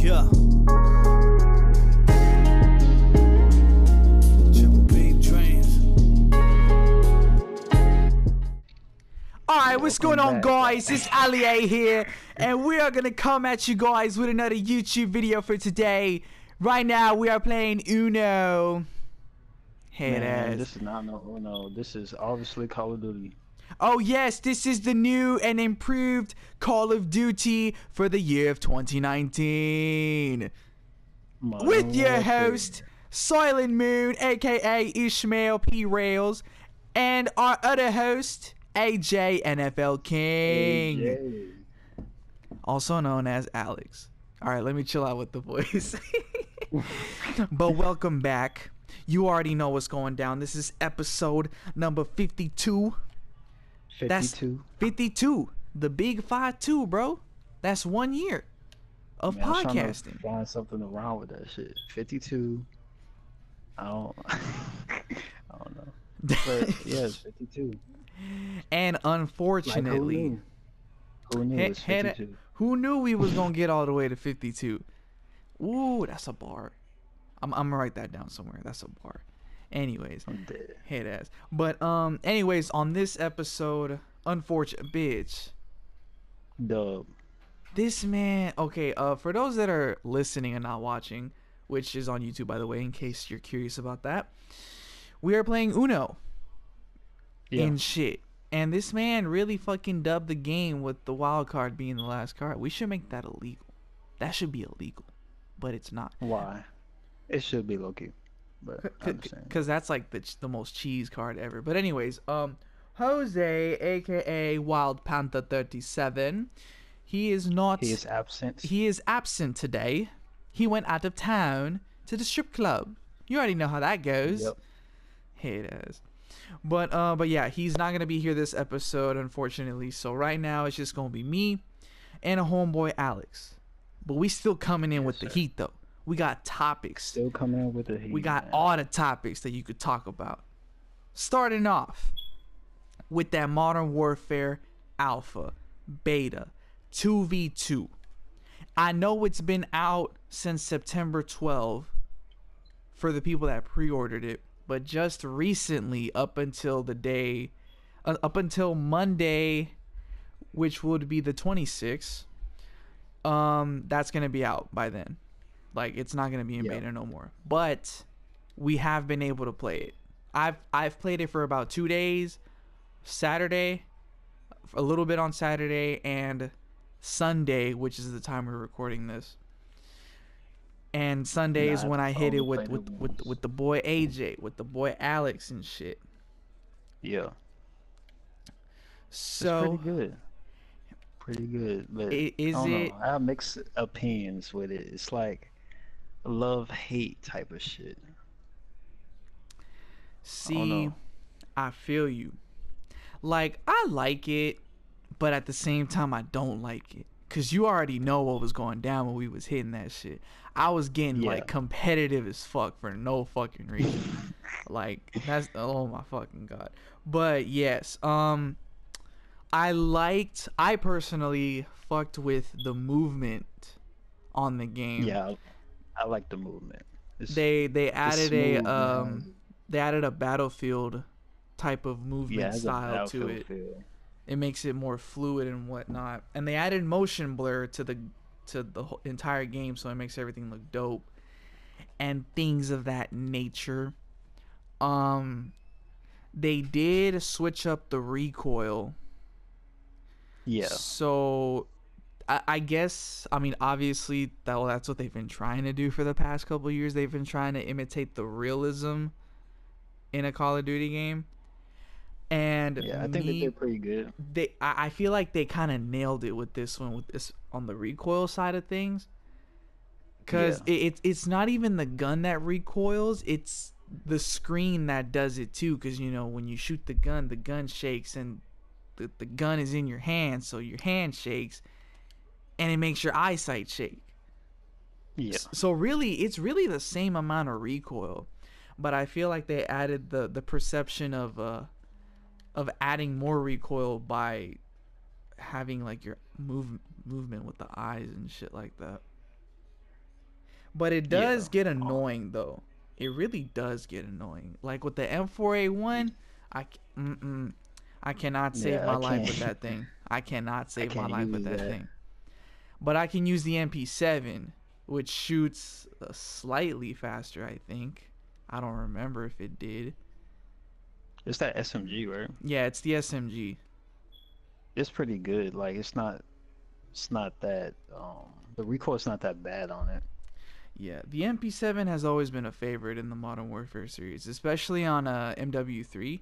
Yeah. Triple big dreams. Alright, what's going on, guys? It's Ali A here, and we are gonna come at you guys with another YouTube video for today. Right now, we are playing Uno. Head Man, ass. this is not no oh no. This is obviously Call of Duty. Oh, yes, this is the new and improved Call of Duty for the year of 2019. Modern With your host, Silent Moon, aka Ishmael P. Rails, and our other host, AJ NFL King, AJ. also known as Alex. All right, let me chill out with the voice. but welcome back. You already know what's going down. This is episode number 52. That's 52. 52. The big 5 2, bro. That's one year of Man, I'm to podcasting. Find something wrong with that shit. 52. I don't. I don't know. But yeah, it's 52. and Like, who unfortunately, knew? Who knew had who knew we was gonna get all the way to 52? Ooh, that's a bar. I'm, I'm gonna write that down somewhere. That's a bar. Anyways, I'm ass. But um, anyways, on this episode, unfortunate bitch. Dub. This man, okay, uh, for those that are listening and not watching, which is on YouTube, by the way, in case you're curious about that, we are playing Uno Yeah. and shit. And this man really fucking dubbed the game with the wild card being the last card. We should make that illegal. That should be illegal, but it's not. Why? It should be low key. But Because that's like the the most cheese card ever. But anyways, um, Jose, aka Wild Panther thirty seven, he is not. He is absent. he is absent today. He went out of town to the strip club. You already know how that goes. Yep. It is. But uh, but yeah, he's not gonna be here this episode, unfortunately. So right now it's just gonna be me and a homeboy Alex. But we still coming in Yes, with the heat though. We got topics. Still coming in with the heat. We got man. all the topics that you could talk about. Starting off with that Modern Warfare Alpha, Beta, 2v2. I know it's been out since September 12 for the people that pre ordered it, but just recently, up until the day, uh, up until Monday, which would be the 26th, um, that's going to be out by then. Like it's not gonna be in Yeah. beta no more. But we have been able to play it. I've I've played it for about two days. Saturday, a little bit on Saturday and Sunday, which is the time we're recording this. And Sunday is when I hit it with with, it with with the boy AJ, with the boy Alex and shit. Yeah. It's So pretty good. Pretty good. But is I it- Know. I have mixed opinions with it. It's like love hate type of shit. See, know. I feel you. Like I like it, but at the same time I don't like it. Cause you already know what was going down when we was hitting that shit. I was getting Yeah. like competitive as fuck for no fucking reason. like that's oh my fucking god. But yes, um I liked I personally fucked with the movement on the game Yeah, I, like the movement. It's, they they added a smooth, um man. they added a battlefield type of movement yeah, a style to it feel. it makes it more fluid and whatnot and they added motion blur to the to the entire game so it makes everything look dope and things of that nature um they did switch up the recoil Yeah, so I, I guess I mean obviously that well, that's what they've been trying to do for the past couple of years. They've been trying to imitate the realism in a Call of Duty game. And yeah. I think they me- did pretty good. they I, I feel like they kind of nailed it with this one with this on the recoil side of things because Yeah. it, it's it's not even the gun that recoils it's the screen that does it too because you know when you shoot the gun the gun shakes and the, the gun is in your hand so your hand shakes and it makes your eyesight shake Yeah, so really it's really the same amount of recoil but i feel like they added the the perception of uh of adding more recoil by having like your move movement with the eyes and shit like that. But it does Yeah. get annoying though. It really does get annoying. Like with the M4A1, I mm-mm, I cannot save Yeah, my I life with that thing. I cannot save my life with that, that. thing. But I can use the MP7, which shoots uh, slightly faster, I think. I don't remember if it did. It's that SMG, right? Yeah, it's the SMG. It's pretty good. Like it's not, it's not that. Um, the recoil's not that bad on it. Yeah, the MP7 has always been a favorite in the Modern Warfare series, especially on uh, MW3,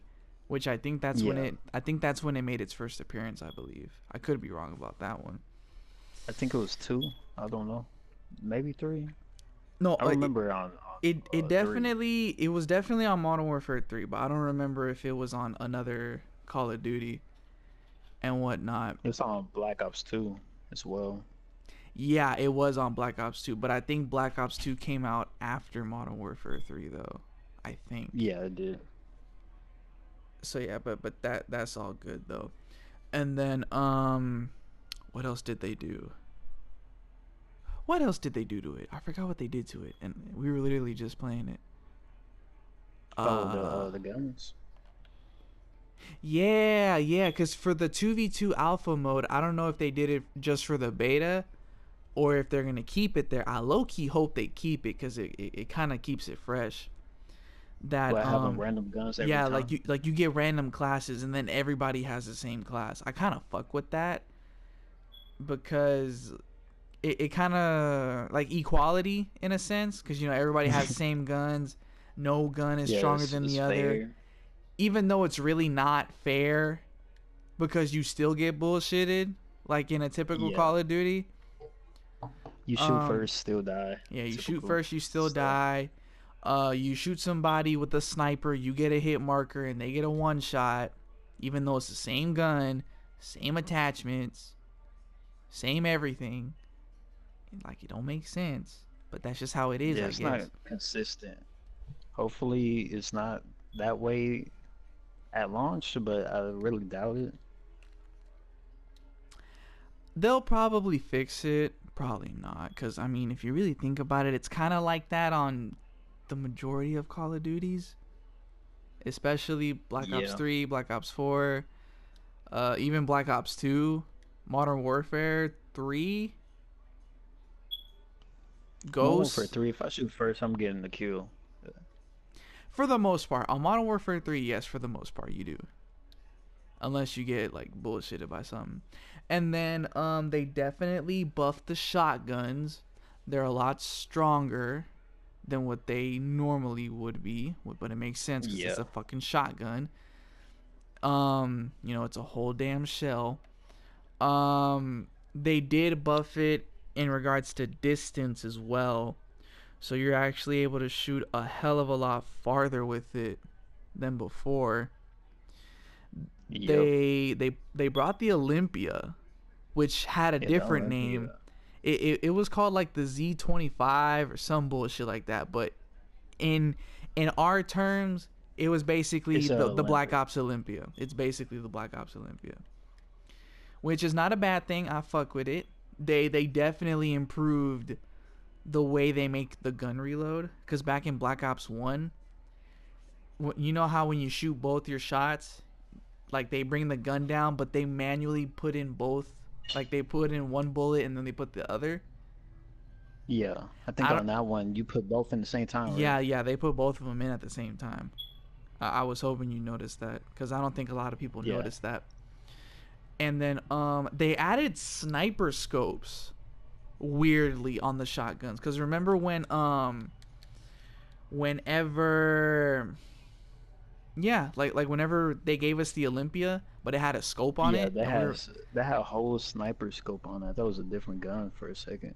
which I think that's when it I think that's when it made its first appearance, I believe. I could be wrong about that one. I think it was two. I don't know, maybe three. No, I uh, it- remember on. on it uh, it three. definitely it was definitely on Modern Warfare 3, but I don't remember if it was on another Call of Duty and whatnot. It's on Black Ops Two as well. Yeah, it was on Black Ops 2, but I think Black Ops 2 came out after Modern Warfare 3 though. I think. Yeah, it did. so yeah but but that that's all good though and then um what else did they do? What else did they do to it? I forgot what they did to it and we were literally just playing it. Oh, the Uh, uh, the guns. yeah yeah because for the 2v2 alpha mode i don't know if they did it just for the beta or if they're gonna keep it there. I low-key hope they keep it because it, it, it kind of keeps it fresh. That having um, random guns every yeah time. like you like you get random classes and then everybody has the same class. I kind of fuck with that because it, it kind of like equality in a sense because you know everybody has same guns no gun is Yeah, stronger it's- than it's the other even though it's really not fair because you still get bullshitted like in a typical Yeah. call of duty You shoot um, first, still die. yeah, you shoot first, you still stuff. die. Uh, you shoot somebody with a sniper, you get a hit marker, and they get a one shot, even though it's the same gun, same attachments, same everything. And, like it don't make sense, but that's just how it is. yeah, I it's guess. not consistent. Hopefully, it's not that way at launch, but I really doubt it. They'll probably fix it. Probably not, because I mean, if you really think about it, it's kind of like that on the majority of Call of Duties, especially Black Ops Three, Black Ops Four, uh, even Black Ops Two, Modern Warfare Three, Modern Ghost. Warfare three. If I shoot first, I'm getting the kill. For the most part, on Modern Warfare 3, yes, for the most part, you do. Unless you get like bullshitted by something. And then um they definitely buffed the shotguns. They're a lot stronger than what they normally would be, but it makes sense because it's a fucking shotgun. Um, you know, it's a whole damn shell. Um, they did buff it in regards to distance as well. So you're actually able to shoot a hell of a lot farther with it than before. Yep. They they they brought the Olympia, which had a Yeah, different name. It, it it was called like the Z25 or some bullshit like that, but in in our terms, it was basically It's the, the Black Ops Olympia. It's basically the Black Ops Olympia. Which is not a bad thing. I fuck with it. They they definitely improved the way they make the gun reload cuz back in Black Ops 1 you know how when you shoot both your shots like they bring the gun down but they manually put in both like they put in one bullet and then they put the other Yeah, I think I on that one you put both in the same time. right? Yeah, yeah, they put both of them in at the same time. I, I was hoping you noticed that because I don't think a lot of people Yeah. noticed that. And then um, they added sniper scopes weirdly on the shotguns because remember when um, whenever, yeah, like like whenever they gave us the Olympia, but it had a scope on yeah, it. that and we were- has that had a whole sniper scope on it. That was a different gun for a second.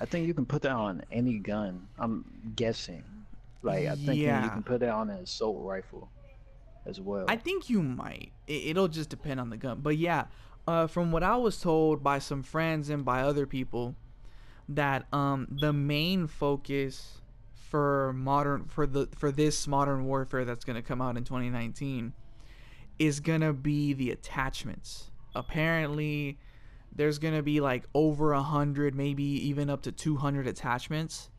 I think you can put that on any gun. I'm guessing. Like I think you- Yeah. you can put it on an assault rifle as well. I think you might. It, it'll just depend on the gun. But yeah, uh, from what I was told by some friends and by other people, that um the main focus for modern for the for this modern warfare that's gonna come out in 2019 is gonna be the attachments. Apparently, there's gonna be like over a hundred, maybe even up to two hundred attachments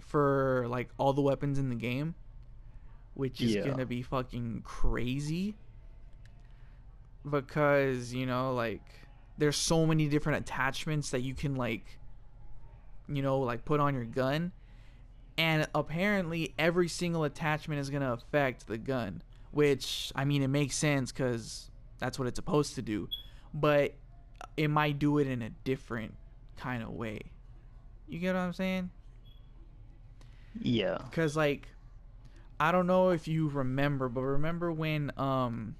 for like all the weapons in the game, which is Yeah. gonna be fucking crazy. Because you know, like, there's so many different attachments that you can like, you know, like put on your gun, and apparently every single attachment is gonna affect the gun. Which I mean, it makes sense because that's what it's supposed to do, but it might do it in a different kind of way. You get what I'm saying? Yeah. Cause like, I don't know if you remember, but remember when um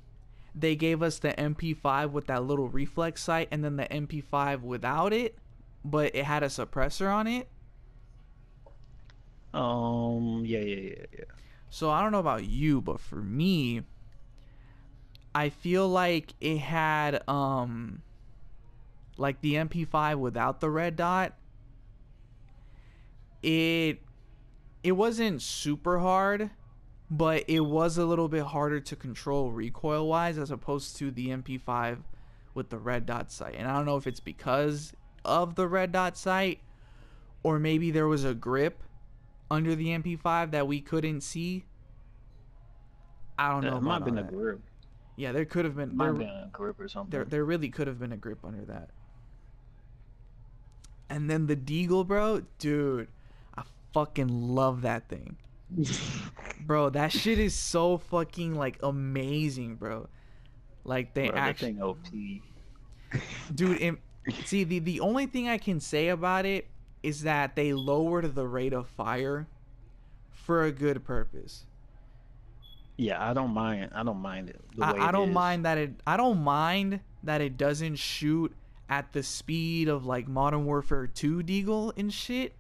they gave us the MP5 with that little reflex sight, and then the MP5 without it, but it had a suppressor on it. Um. Yeah. Yeah. Yeah. Yeah. So I don't know about you, but for me, I feel like it had um like the MP5 without the red dot. It it wasn't super hard, but it was a little bit harder to control recoil wise as opposed to the MP5 with the red dot sight. And I don't know if it's because of the red dot sight or maybe there was a grip under the MP5 that we couldn't see. I don't know. It might have been a grip. Yeah, there could have been. Might There, been a grip or something. there, there really could have been a grip under that. And then the Deagle, bro, dude, I fucking love that thing, bro. That shit is so fucking like amazing, bro. Like they Bro, actually, OP. dude. It, see, the the only thing I can say about it is that they lowered the rate of fire for a good purpose. Yeah, I don't mind. I don't mind it. The way I, I don't mind that it. I don't mind that it doesn't shoot at the speed of like Modern Warfare 2 Deagle and shit.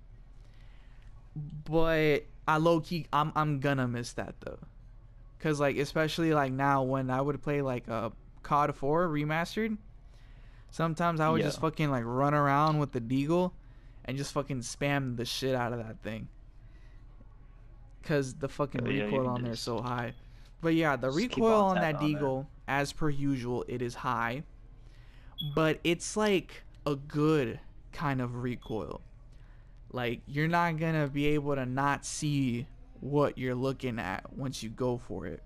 But I low key, I'm I'm gonna miss that though, cause like especially like now when I would play like a COD 4 remastered, sometimes I would just fucking like run around with the Deagle, and just fucking spam the shit out of that thing. Cause the fucking yeah, recoil on there is so high. But yeah, the recoil on on that on. Deagle, as per usual, it is high. But it's like a good kind of recoil. Like you're not gonna be able to not see what you're looking at once you go for it.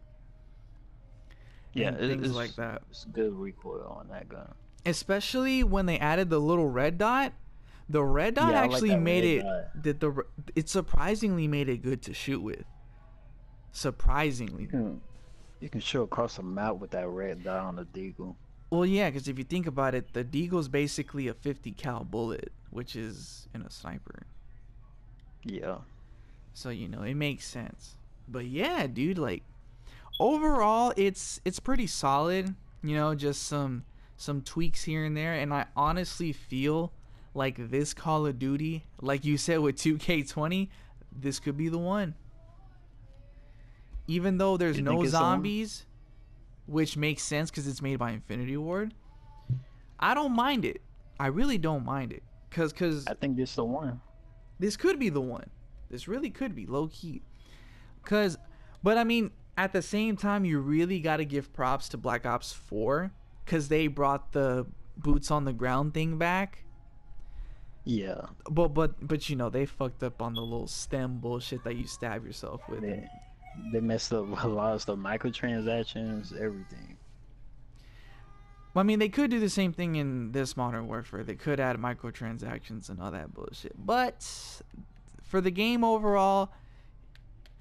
Yeah, and it- things it's, like that. It's good recoil on that gun. Especially when they added the little red dot. The red dot Yeah, I like actually made it dot. that the it surprisingly made it good to shoot with. Surprisingly. You can, you can shoot across the map with that red dot on the deagle. Well, yeah, because if you think about it, the Deagle's basically a 50 cal bullet, which is in a sniper. Yeah. So you know it makes sense. But yeah, dude, like overall, it's it's pretty solid. You know, just some some tweaks here and there, and I honestly feel like this Call of Duty, like you said with 2K20, this could be the one. Even though there's no zombies, which makes sense because it's made by Infinity Ward. I don't mind it. I really don't mind it, cause cause I think this the one. this could be the one. This really could be low key. Cause, but I mean, at the same time, you really got to give props to Black Ops 4 because they brought the boots on the ground thing back. Yeah. But but but you know they fucked up on the little stim bullshit that you stab yourself with. They, they messed up a lot of stuff, microtransactions, everything. Well, I mean, they could do the same thing in this Modern Warfare. They could add microtransactions and all that bullshit. But for the game overall,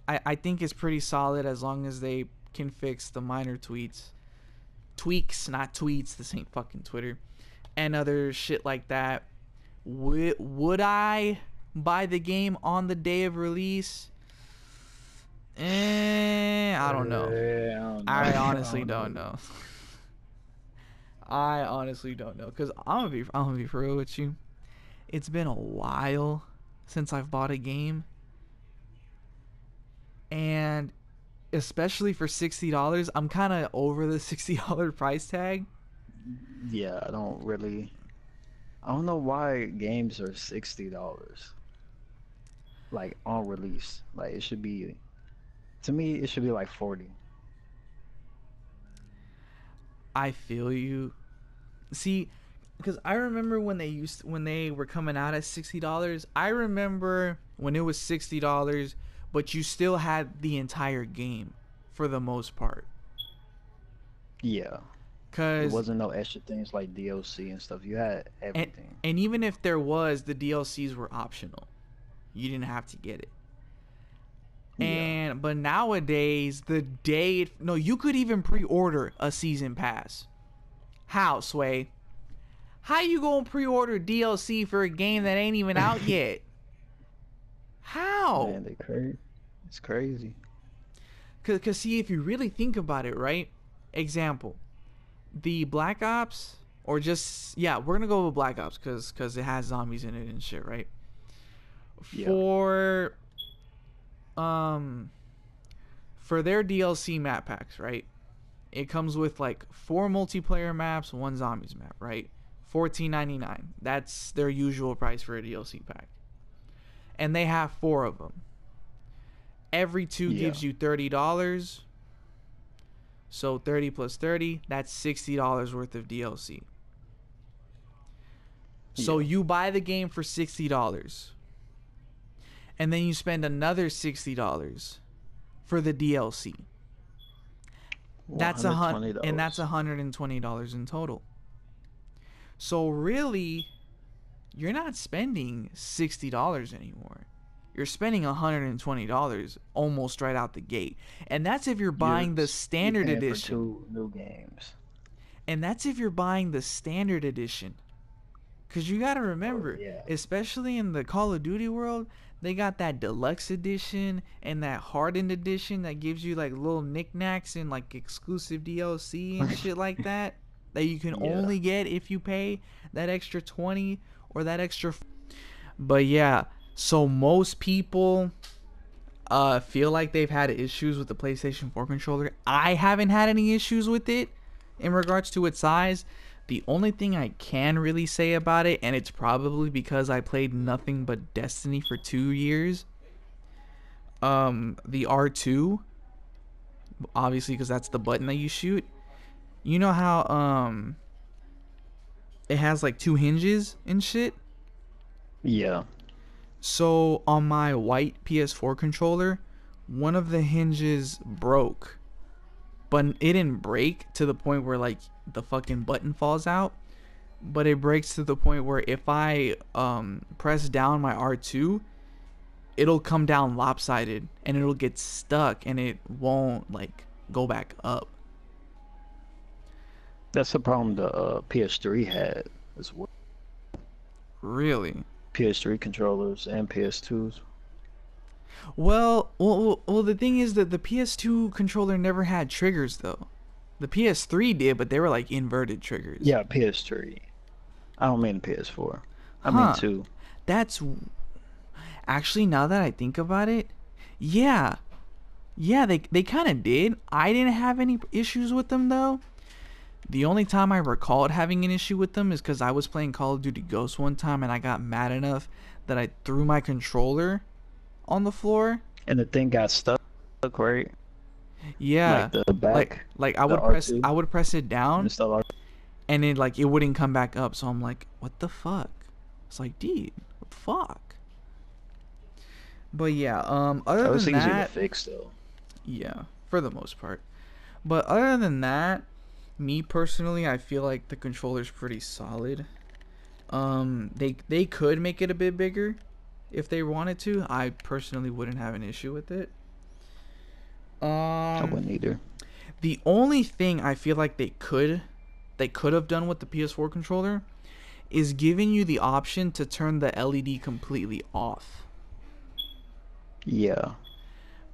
I, I think it's pretty solid as long as they can fix the minor tweets. Tweaks, not tweets. This ain't fucking Twitter. And other shit like that. Would, would I buy the game on the day of release? Eh, I don't know. Yeah, I don't know. I honestly don't know. I honestly don't know because I'm gonna be I'm gonna be for real with you. It's been a while since I've bought a game, and especially for sixty dollars, I'm kind of over the sixty dollar price tag. Yeah, I don't really. I don't know why games are sixty dollars. Like on release, like it should be. To me, it should be like forty. I feel you. See, because I remember when they used when they were coming out at sixty dollars. I remember when it was sixty dollars, but you still had the entire game for the most part. Yeah. Cause There wasn't no extra things like DLC and stuff. You had and, everything. and even if there was, the DLCs were optional. You didn't have to get it. Yeah. And but nowadays, the day it, no, you could even pre-order a season pass. How, Sway? How you gonna pre-order DLC for a game that ain't even out yet? How? Man, they crazy. It's crazy. Cause, cause see, if you really think about it, right? Example, the Black Ops, or just yeah, we're gonna go with Black Ops, cause cause it has zombies in it and shit, right? Yeah. For um, for their DLC map packs, right? It comes with like four multiplayer maps, one zombies map, right? Fourteen ninety nine. That's their usual price for a DLC pack, and they have four of them. Every two Yeah. gives you thirty dollars. So thirty plus thirty, that's sixty dollars worth of DLC. So you buy the game for sixty dollars, and then you spend another sixty dollars for the DLC. That's a hundred, $120. and that's hundred and twenty dollars in total. So really, you're not spending sixty dollars anymore. You're spending hundred and twenty dollars almost right out the gate, and that's if you're buying the You're- standard edition. Two new games. And that's if you're buying the standard edition. Cause you gotta remember, Oh, yeah. especially in the Call of Duty world, they got that deluxe edition and that hardened edition that gives you like little knickknacks and like exclusive DLC and shit like that that you can Yeah. only get if you pay that extra 20 or that extra f- But yeah, so most people uh feel like they've had issues with the PlayStation 4 controller. I haven't had any issues with it in regards to its size. The only thing I can really say about it, and it's probably because I played nothing but Destiny for two years. Um, the R2, obviously, because that's the button that you shoot. You know how um, it has like two hinges and shit. Yeah. So on my white PS4 controller, one of the hinges broke. But it didn't break to the point where like the fucking button falls out. But it breaks to the point where if I um press down my R2, it'll come down lopsided and it'll get stuck and it won't like go back up. That's the problem the uh, PS3 had as well. Really? PS3 controllers and PS2s. Well, well, well, the thing is that the PS2 controller never had triggers though. The PS3 did, but they were like inverted triggers. Yeah, PS3. I don't mean PS4. I Huh. mean two. That's actually now that I think about it, yeah, yeah, they they kind of did. I didn't have any issues with them though. The only time I recalled having an issue with them is because I was playing Call of Duty Ghosts one time and I got mad enough that I threw my controller on the floor. And the thing got stuck, right? Yeah, Like the back. like like I would press R2. I would press it down and and it like it wouldn't come back up. So I'm like, what the fuck? It's like, dude, what the fuck? But yeah, um, other was than to that, fix though. yeah, for the most part. But other than that, me personally, I feel like the controller's pretty solid. Um, they they could make it a bit bigger if they wanted to. I personally wouldn't have an issue with it. I Um, wouldn't either. the only thing I feel like they could they could have done with the PS4 controller is giving you the option to turn the LED completely off. Yeah.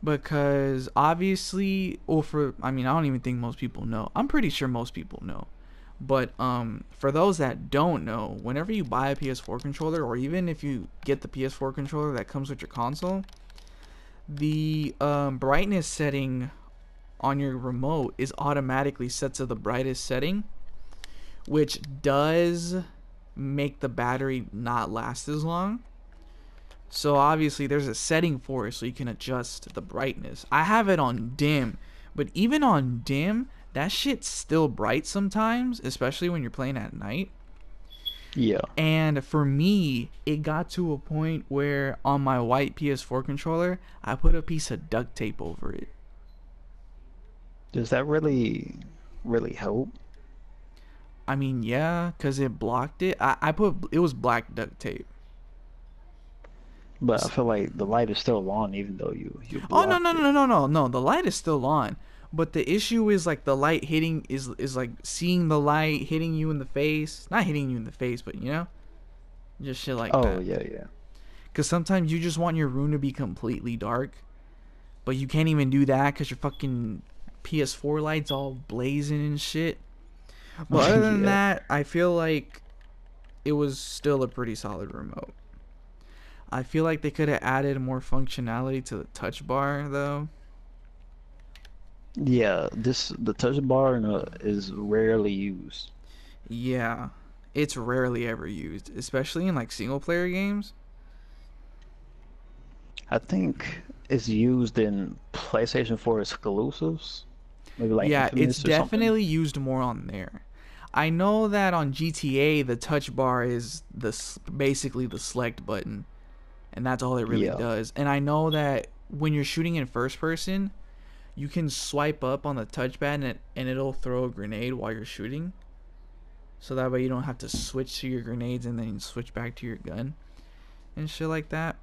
Because obviously, or for I mean, I don't even think most people know. I'm pretty sure most people know. But um for those that don't know, whenever you buy a PS4 controller or even if you get the PS4 controller that comes with your console, the um, brightness setting on your remote is automatically set to the brightest setting, which does make the battery not last as long. So obviously there's a setting for it so you can adjust the brightness. I have it on dim, but even on dim, that shit's still bright sometimes, especially when you're playing at night. Yeah. And for me, it got to a point where on my white PS4 controller, I put a piece of duct tape over it. Does that really, really help? I mean, yeah, because it blocked it. I, I put, it was black duct tape. But I feel like the light is still on even though you you. Oh no no no no no no! The light is still on, but the issue is like the light hitting is is like seeing the light hitting you in the face, not hitting you in the face, but you know, just shit like Oh that. yeah yeah. Because sometimes you just want your room to be completely dark, but you can't even do that because your fucking PS4 lights all blazing and shit. But other than Yeah. that, I feel like it was still a pretty solid remote. I feel like they could have added more functionality to the touch bar though. Yeah, this the touch bar uh, is rarely used. Yeah, it's rarely ever used, especially in like single player games. I think it's used in PlayStation 4 exclusives. Maybe like yeah, Infamous it's or something. definitely used more on there. I know that on GTA the touch bar is the basically the select button, and that's all it really Yeah. does. And I know that when you're shooting in first person, you can swipe up on the touchpad and, and it'll throw a grenade while you're shooting. So that way you don't have to switch to your grenades and then switch back to your gun and shit like that.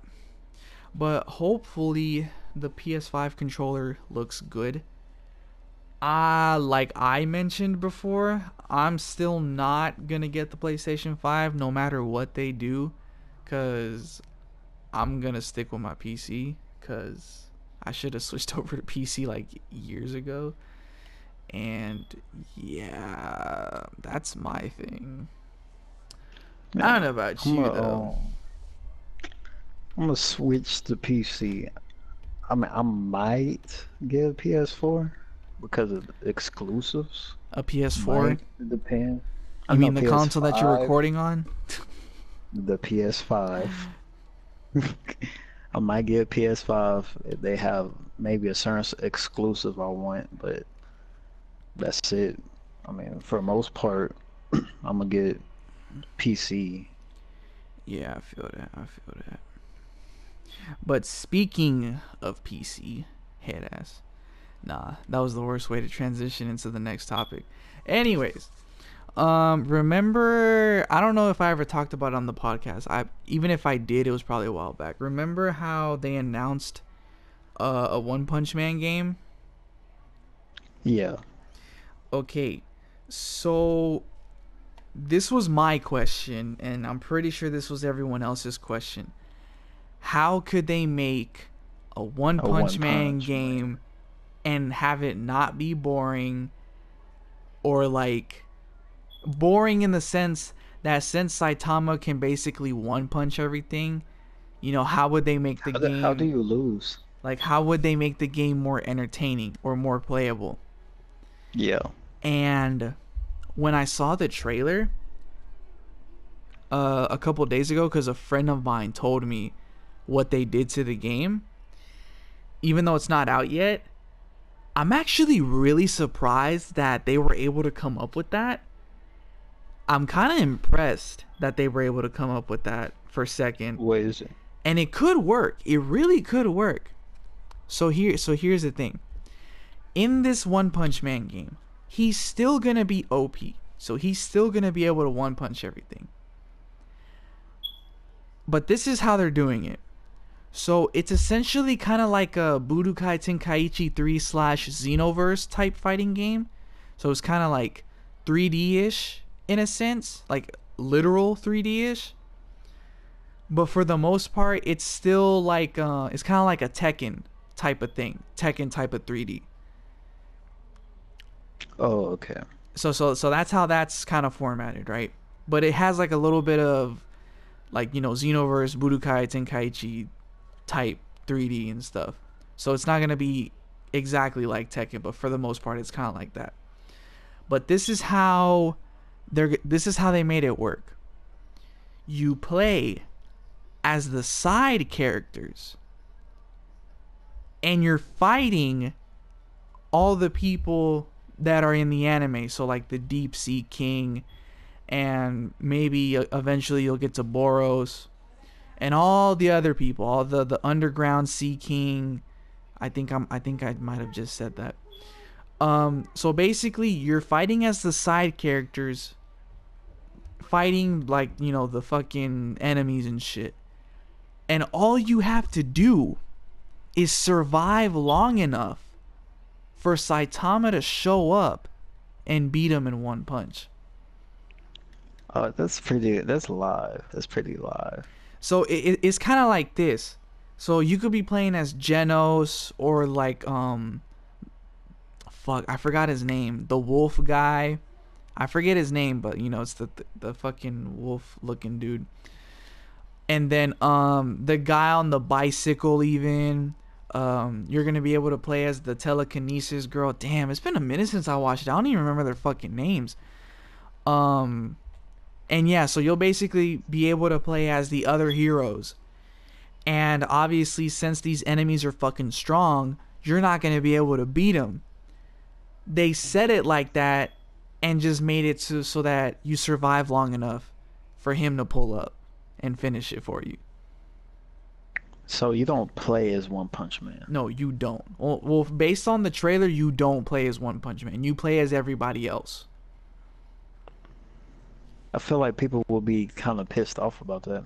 But hopefully the PS5 controller looks good. Ah, like I mentioned before, I'm still not gonna get the PlayStation 5 no matter what they do, cause I'm gonna stick with my PC, cause I should have switched over to PC like years ago. And yeah, that's my thing. I don't know about I'm you gonna, though. I'm gonna switch to PC. I mean, I might get a PS4 because of exclusives. A PS4. Might depend. You mean the console that you're recording on? The PS5. I might get a PS5 if they have maybe a certain exclusive I want, but that's it. I mean, for the most part, I'm gonna get PC. Yeah, I feel that. I feel that. But speaking of PC, head ass. Nah, that was the worst way to transition into the next topic. Anyways, um, remember I don't know if I ever talked about it on the podcast. I even if I did, it was probably a while back. Remember how they announced uh, a One Punch Man game? Yeah. Okay, so this was my question, and I'm pretty sure this was everyone else's question. How could they make a One A Punch One Man Punch game and have it not be boring or like boring in the sense that since Saitama can basically one punch everything, you know, how would they make the How, game how do you lose? like how would they make the game more entertaining or more playable? Yeah. And when I saw the trailer uh, a couple days ago, because a friend of mine told me what they did to the game, even though it's not out yet, I'm actually really surprised that they were able to come up with that. I'm kind of impressed that they were able to come up with that for a second What is it? and it could work. It really could work. So here, so here's the thing. In this One Punch Man game, he's still gonna be OP. So he's still gonna be able to one punch everything. But this is how they're doing it. So it's essentially kind of like a Budokai Tenkaichi 3 slash Xenoverse type fighting game. So it's kind of like 3D ish in a sense, like literal 3D ish but for the most part it's still like uh it's kind of like a Tekken type of thing Tekken type of 3D Oh, okay. so so so that's how that's kind of formatted right? But it has like a little bit of like you know Xenoverse Budokai Tenkaichi type 3D and stuff. So it's not going to be exactly like Tekken but for the most part it's kind of like that. But this is how they're this is how they made it work you play as the side characters and you're fighting all the people that are in the anime. So like the Deep Sea King, and maybe eventually you'll get to Boros, and all the other people, all the the underground Sea King. I think I'm. I think I might have just said that. Um. So basically, you're fighting as the side characters. Fighting like you know the fucking enemies and shit, and all you have to do is survive long enough for Saitama to show up and beat him in one punch. Oh, that's pretty. That's live. That's pretty live. So it, it's kind of like this. So you could be playing as Genos or like um, fuck, I forgot his name. The wolf guy. I forget his name, but you know it's the the, the fucking wolf looking dude. And then um the guy on the bicycle even um, you're gonna be able to play as the telekinesis girl. Damn, it's been a minute since I watched it. I don't even remember their fucking names. Um, and yeah, so you'll basically be able to play as the other heroes. And obviously, since these enemies are fucking strong, you're not gonna be able to beat them. They said it like that, and just made it so so that you survive long enough for him to pull up and finish it for you. So you don't play as One Punch Man. No, you don't. Well, well, based on the trailer, you don't play as One Punch Man. You play as everybody else. I feel like people will be kind of pissed off about that.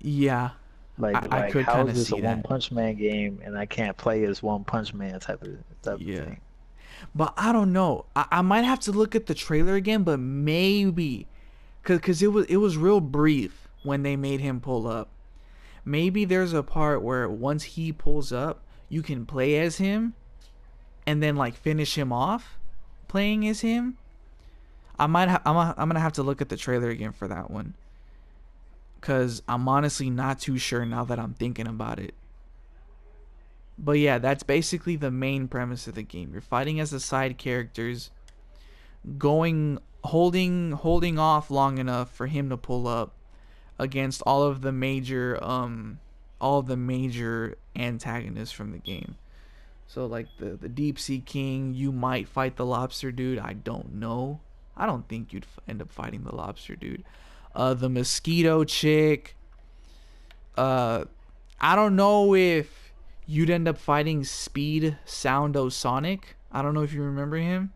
Yeah. Like, I, like I could how is this a see One. Punch Man game and I can't play as One Punch Man type of type Yeah. of thing? But I don't know. I, I might have to look at the trailer again, but maybe, cause, cause it was it was real brief when they made him pull up. Maybe there's a part where once he pulls up, you can play as him, and then like finish him off, playing as him. I might ha- I'm i I'm gonna have to look at the trailer again for that one. Cause I'm honestly not too sure now that I'm thinking about it. But yeah, that's basically the main premise of the game. You're fighting as the side characters, going holding holding off long enough for him to pull up against all of the major um all of the major antagonists from the game. So like the the deep sea king, you might fight the lobster dude. I don't know. I don't think you'd end up fighting the lobster dude. Uh, the mosquito chick. Uh, I don't know if you'd end up fighting Speed Soundo Sonic. I don't know if you remember him.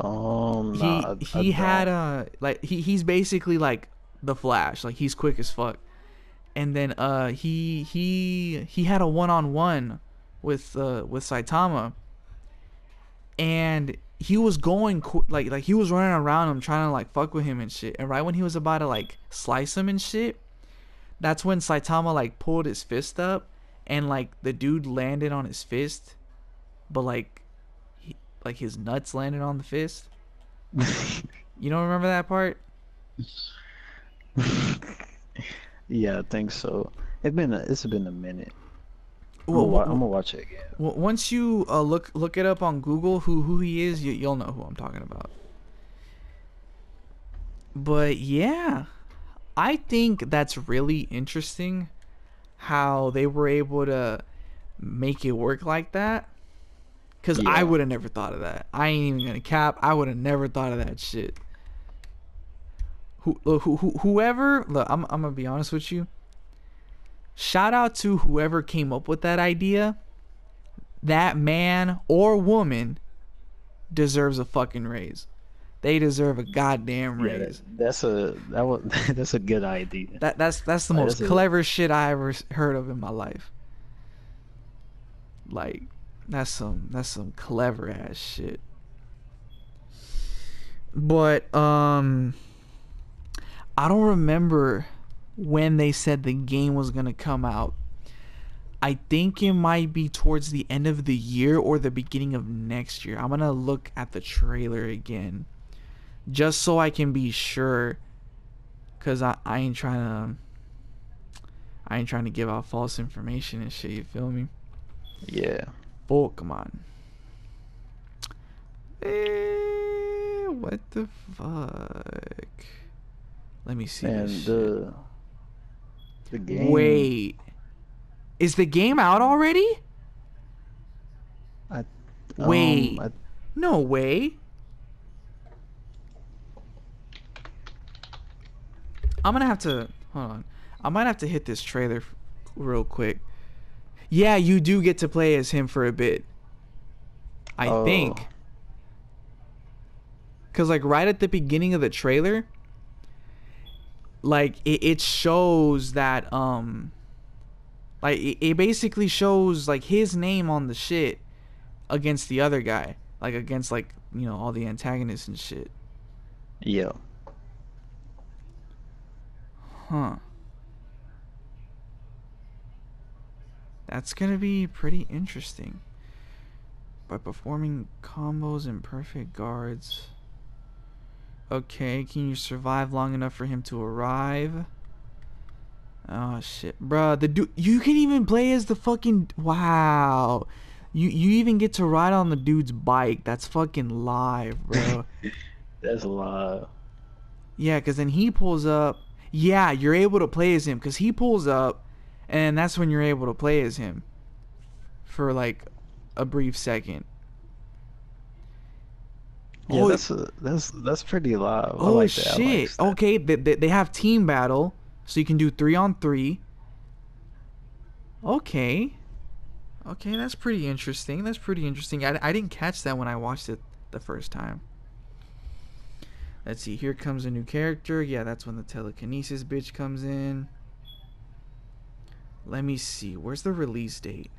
Um, He nah, I- I he had don't. uh like he he's basically like the Flash. Like he's quick as fuck. And then uh he he he had a one on one with uh with Saitama. And he was going qu- like like he was running around him trying to like fuck with him and shit. And right when he was about to like slice him and shit, that's when Saitama like pulled his fist up and like the dude landed on his fist, but like he, like his nuts landed on the fist. You don't remember that part? yeah, I think so. It's been a, it's been a minute. I'm, Well, gonna, well, I'm gonna watch it again. well, once you uh, look look it up on Google, who who he is, you, you'll know who I'm talking about. But yeah, I think that's really interesting how they were able to make it work like that. Cause I would have never thought of that. I ain't even gonna cap. I would have never thought of that shit. Who, who, who whoever look, I'm I'm gonna be honest with you. Shout out to whoever came up with that idea. That man or woman deserves a fucking raise. They deserve a goddamn Yeah, raise. that, that's a that was that's a good idea. That that's that's the Like, most that's a- clever shit I ever heard of in my life. Like that's some that's some clever ass shit. But um I don't remember when they said the game was going to come out. I think it might be towards the end of the year or the beginning of next year. I'm going to look at the trailer again just so I can be sure cuz I I ain't trying to I ain't trying to give out false information and shit, you feel me? Yeah. Pokemon. Eh, what the fuck? Let me see And this shit. the the game. Wait. Is the game out already? I, Wait. Um, I, No way. I'm gonna have to hold on. I might have to hit this trailer real quick. Yeah, you do get to play as him for a bit. I Oh. think. Cause like right at the beginning of the trailer, like it, it shows that um like it, it basically shows like his name on the shit against the other guy. Like against like, you know, all the antagonists and shit. yeah. Huh. That's gonna be pretty interesting. By performing combos and perfect guards. Okay, can you survive long enough for him to arrive? Oh shit, bruh. The dude, you can even play as the fucking wow. You you even get to ride on the dude's bike. That's fucking live, bro. That's a lot. Yeah, because then he pulls up. Yeah, you're able to play as him because he pulls up, and that's when you're able to play as him for like a brief second. Yeah, Oh, that's a, that's that's pretty. I Oh like like shit! that. okay, they, they they have team battle, so you can do three on three. Okay, okay, that's pretty interesting. That's pretty interesting. I, I didn't catch that when I watched it the first time. Let's see. Here comes a new character. Yeah, that's when the telekinesis bitch comes in. Let me see. Where's the release date?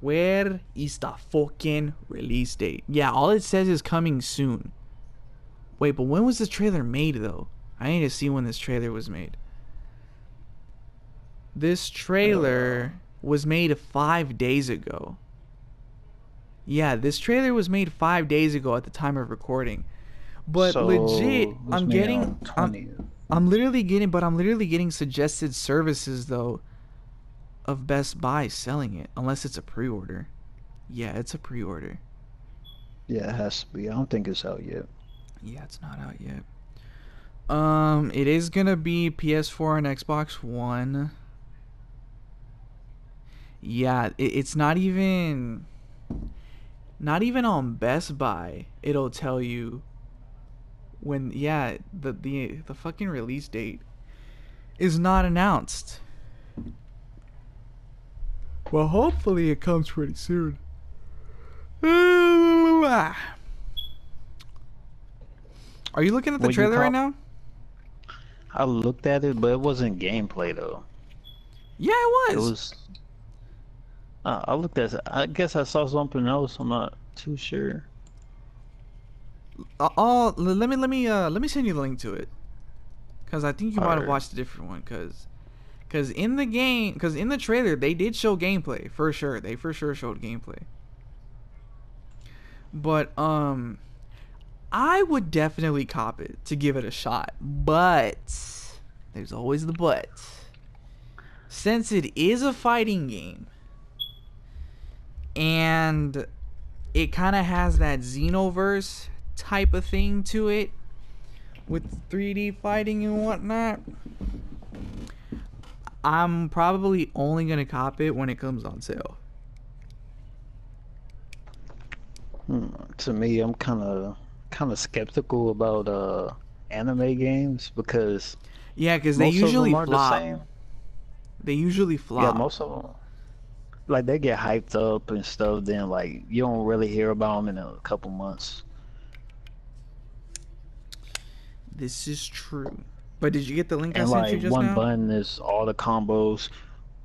Where is the fucking release date? Yeah, all it says is coming soon. Wait, but when was this trailer made though? I need to see when this trailer was made. This trailer was made five days ago. Yeah, this trailer was made five days ago at the time of recording. But So, legit, I'm getting, I'm, I'm literally getting, but I'm literally getting suggested services though, of Best Buy selling it, unless it's a pre-order. Yeah, it's a pre-order. Yeah, it has to be. I don't think it's out yet. Yeah, it's not out yet. Um, it is gonna be PS4 and Xbox One. Yeah, it, it's not even, not even on Best Buy. It'll tell you when. Yeah, the the the fucking release date is not announced. Well, hopefully it comes pretty soon. Are you looking at the trailer right now? I looked at it, but it wasn't gameplay though. Yeah, it It was. Uh, I looked at. I guess I saw something else. I'm not too sure. Uh, oh, let me let me uh let me send you the link to it, cause I think you might have watched a different one, cause, cause in the game, cause in the trailer they did show gameplay for sure. They for sure showed gameplay. But um, I would definitely cop it to give it a shot, but there's always the but. Since it is a fighting game, and it kind of has that Xenoverse type of thing to it with 3D fighting and whatnot. I'm probably only gonna cop it when it comes on sale. Hmm, to me, I'm kind of kind of skeptical about uh anime games because Yeah, because they usually flop. the. They usually flop. Yeah, most of them. Like they get hyped up and stuff, then like you don't really hear about them in a couple months. This is true. But did you get the link I And sent you like just one now? button is all the combos.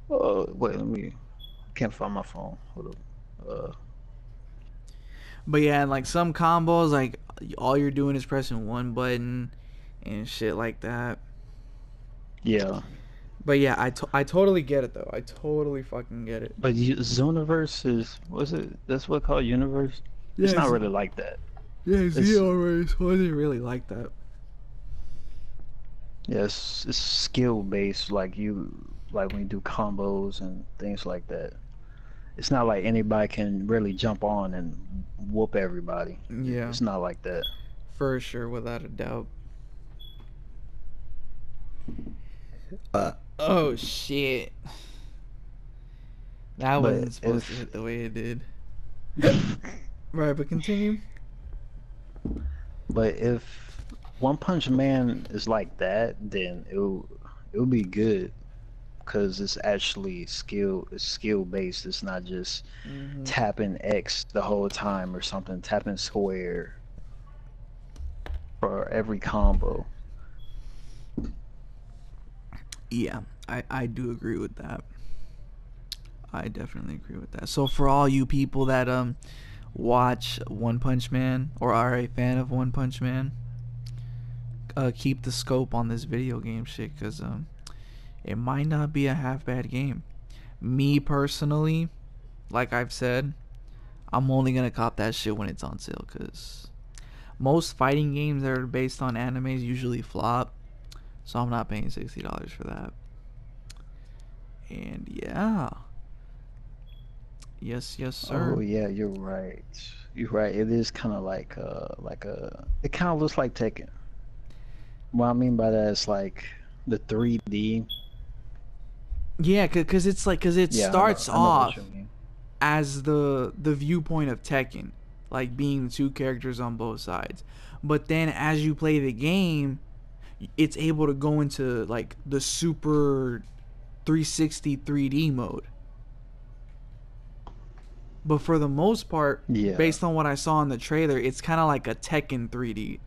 Uh, wait, let me. I can't find my phone. Hold up. Uh, But yeah, like some combos, like all you're doing is pressing one button and shit like that. yeah, But yeah, I, to- I totally get it though. I totally fucking get it. but you, Xenoverse is what's it? That's what called Universe. it's not really like that. Yeah, It's- wasn't really like that. Yeah, it's, it's skill based. Like you, like when you do combos and things like that. It's not like anybody can really jump on and whoop everybody. Yeah, It's not like that. for sure, without a doubt. Uh, oh shit. That But wasn't supposed to hit the way it did. right, but continue. But if One Punch Man is like that, then it'll it'll be good because it's actually skill it's skill based. It's not just Mhm. tapping X the whole time or something. Tapping square for every combo. Yeah, I, I do agree with that. I definitely agree with that. So for all you people that um watch One Punch Man or are a fan of One Punch Man, uh, keep the scope on this video game shit because um it might not be a half bad game. Me personally, like I've said, I'm only gonna cop that shit when it's on sale because most fighting games that are based on animes usually flop. So I'm not paying sixty dollars for that. And yeah. Yes, yes, sir. Oh yeah, you're right. You're right. It is kind of like uh like a. It kind of looks like Tekken. What I mean by that is like the 3D. Yeah, cause, it's like cause it Yeah, I know- starts I know what off as the the viewpoint of Tekken, like being two characters on both sides. But then as you play the game, it's able to go into like the super 360 3D mode. But for the most part, Yeah. based on what I saw in the trailer, it's kind of like a Tekken 3D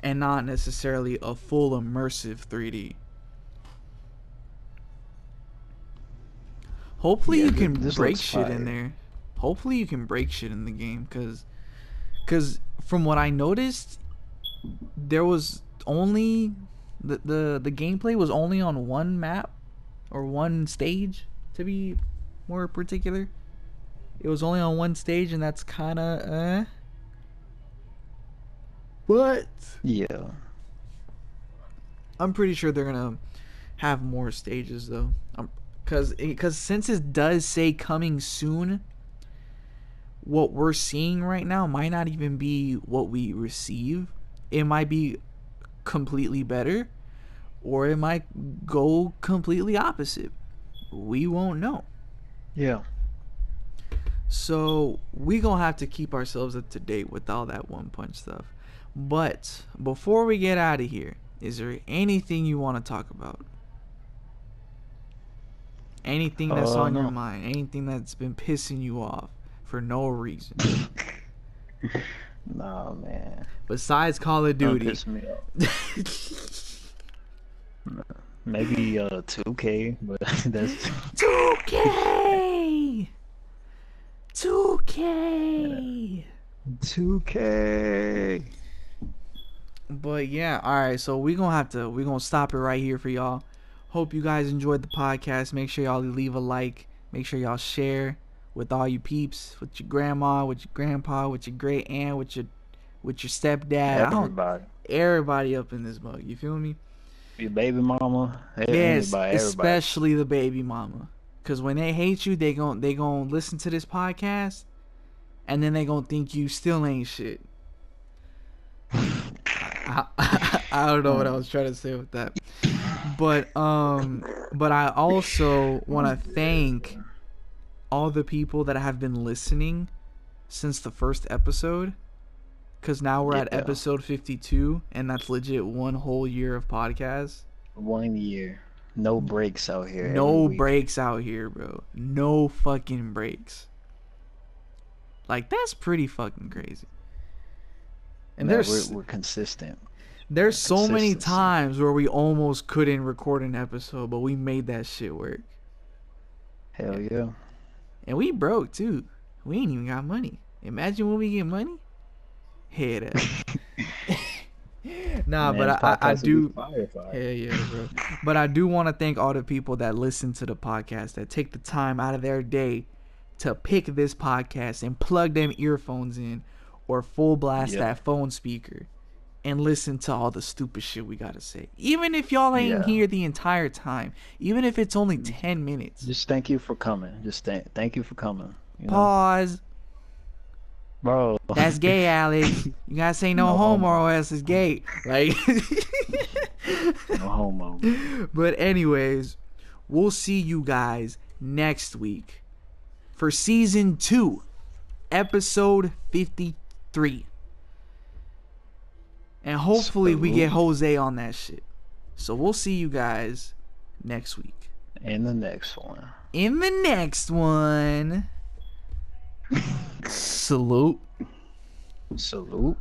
and not necessarily a full immersive 3D. Hopefully Yeah, you can break shit in there. Hopefully you can break shit in the game cuz cuz from what I noticed there was only the, the the gameplay was only on one map or one stage to be more particular. It was only on one stage and that's kind of uh but Yeah. I'm pretty sure they're gonna have more stages though. Um, cause because since it does say coming soon, what we're seeing right now might not even be what we receive. It might be completely better, or it might go completely opposite. We won't know. Yeah. So we gonna have to keep ourselves up to date with all that one punch stuff. But before we get out of here, is there anything you want to talk about? Anything that's Uh, on your mind? Anything that's been pissing you off for no reason Nah, man. besides Call of Don't Duty? piss me off. Maybe uh 2K, but that's 2K. 2K. 2K. But yeah, all right. So we're gonna have to we're gonna stop it right here for y'all. Hope you guys enjoyed the podcast. Make sure y'all leave a like. Make sure y'all share with all you peeps, with your grandma, with your grandpa, with your great aunt, with your with your stepdad. Everybody. everybody up in this mug. You feel me? Your baby mama. Yes, Everybody. Everybody. especially the baby mama. Cause when they hate you, they gon' they gon' listen to this podcast, and then they gon' think you still ain't shit. I, I don't know what I was trying to say with that, but um, but I also want to thank all the people that have been listening since the first episode. Cause now we're at episode fifty-two, and that's legit one whole year of podcast One year. No breaks out here. No breaks out here, bro. No fucking breaks. Like that's pretty fucking crazy. And there's we're, we're consistent. there's so many times where we almost couldn't record an episode, but we made that shit work. Hell yeah. And we broke too. We ain't even got money. Imagine when we get money. Head up. nah, Man, but I, I, I podcast would be do. fire, fire. Yeah, yeah, bro. But I do want to thank all the people that listen to the podcast, that take the time out of their day to pick this podcast and plug them earphones in or full blast Yeah. that phone speaker and listen to all the stupid shit we got to say. Even if y'all ain't Yeah. here the entire time, even if it's only mm. 10 minutes. Just thank you for coming. Just thank thank you for coming. You know? Pause. Bro. That's gay, Alex. You gotta say no, No homo homo. or else it's gay. Like no homo. But anyways, we'll see you guys next week. for season two, episode 53. And hopefully we get Jose on that shit. So we'll see you guys next week. In the next one. In the next one. Salute. Salute.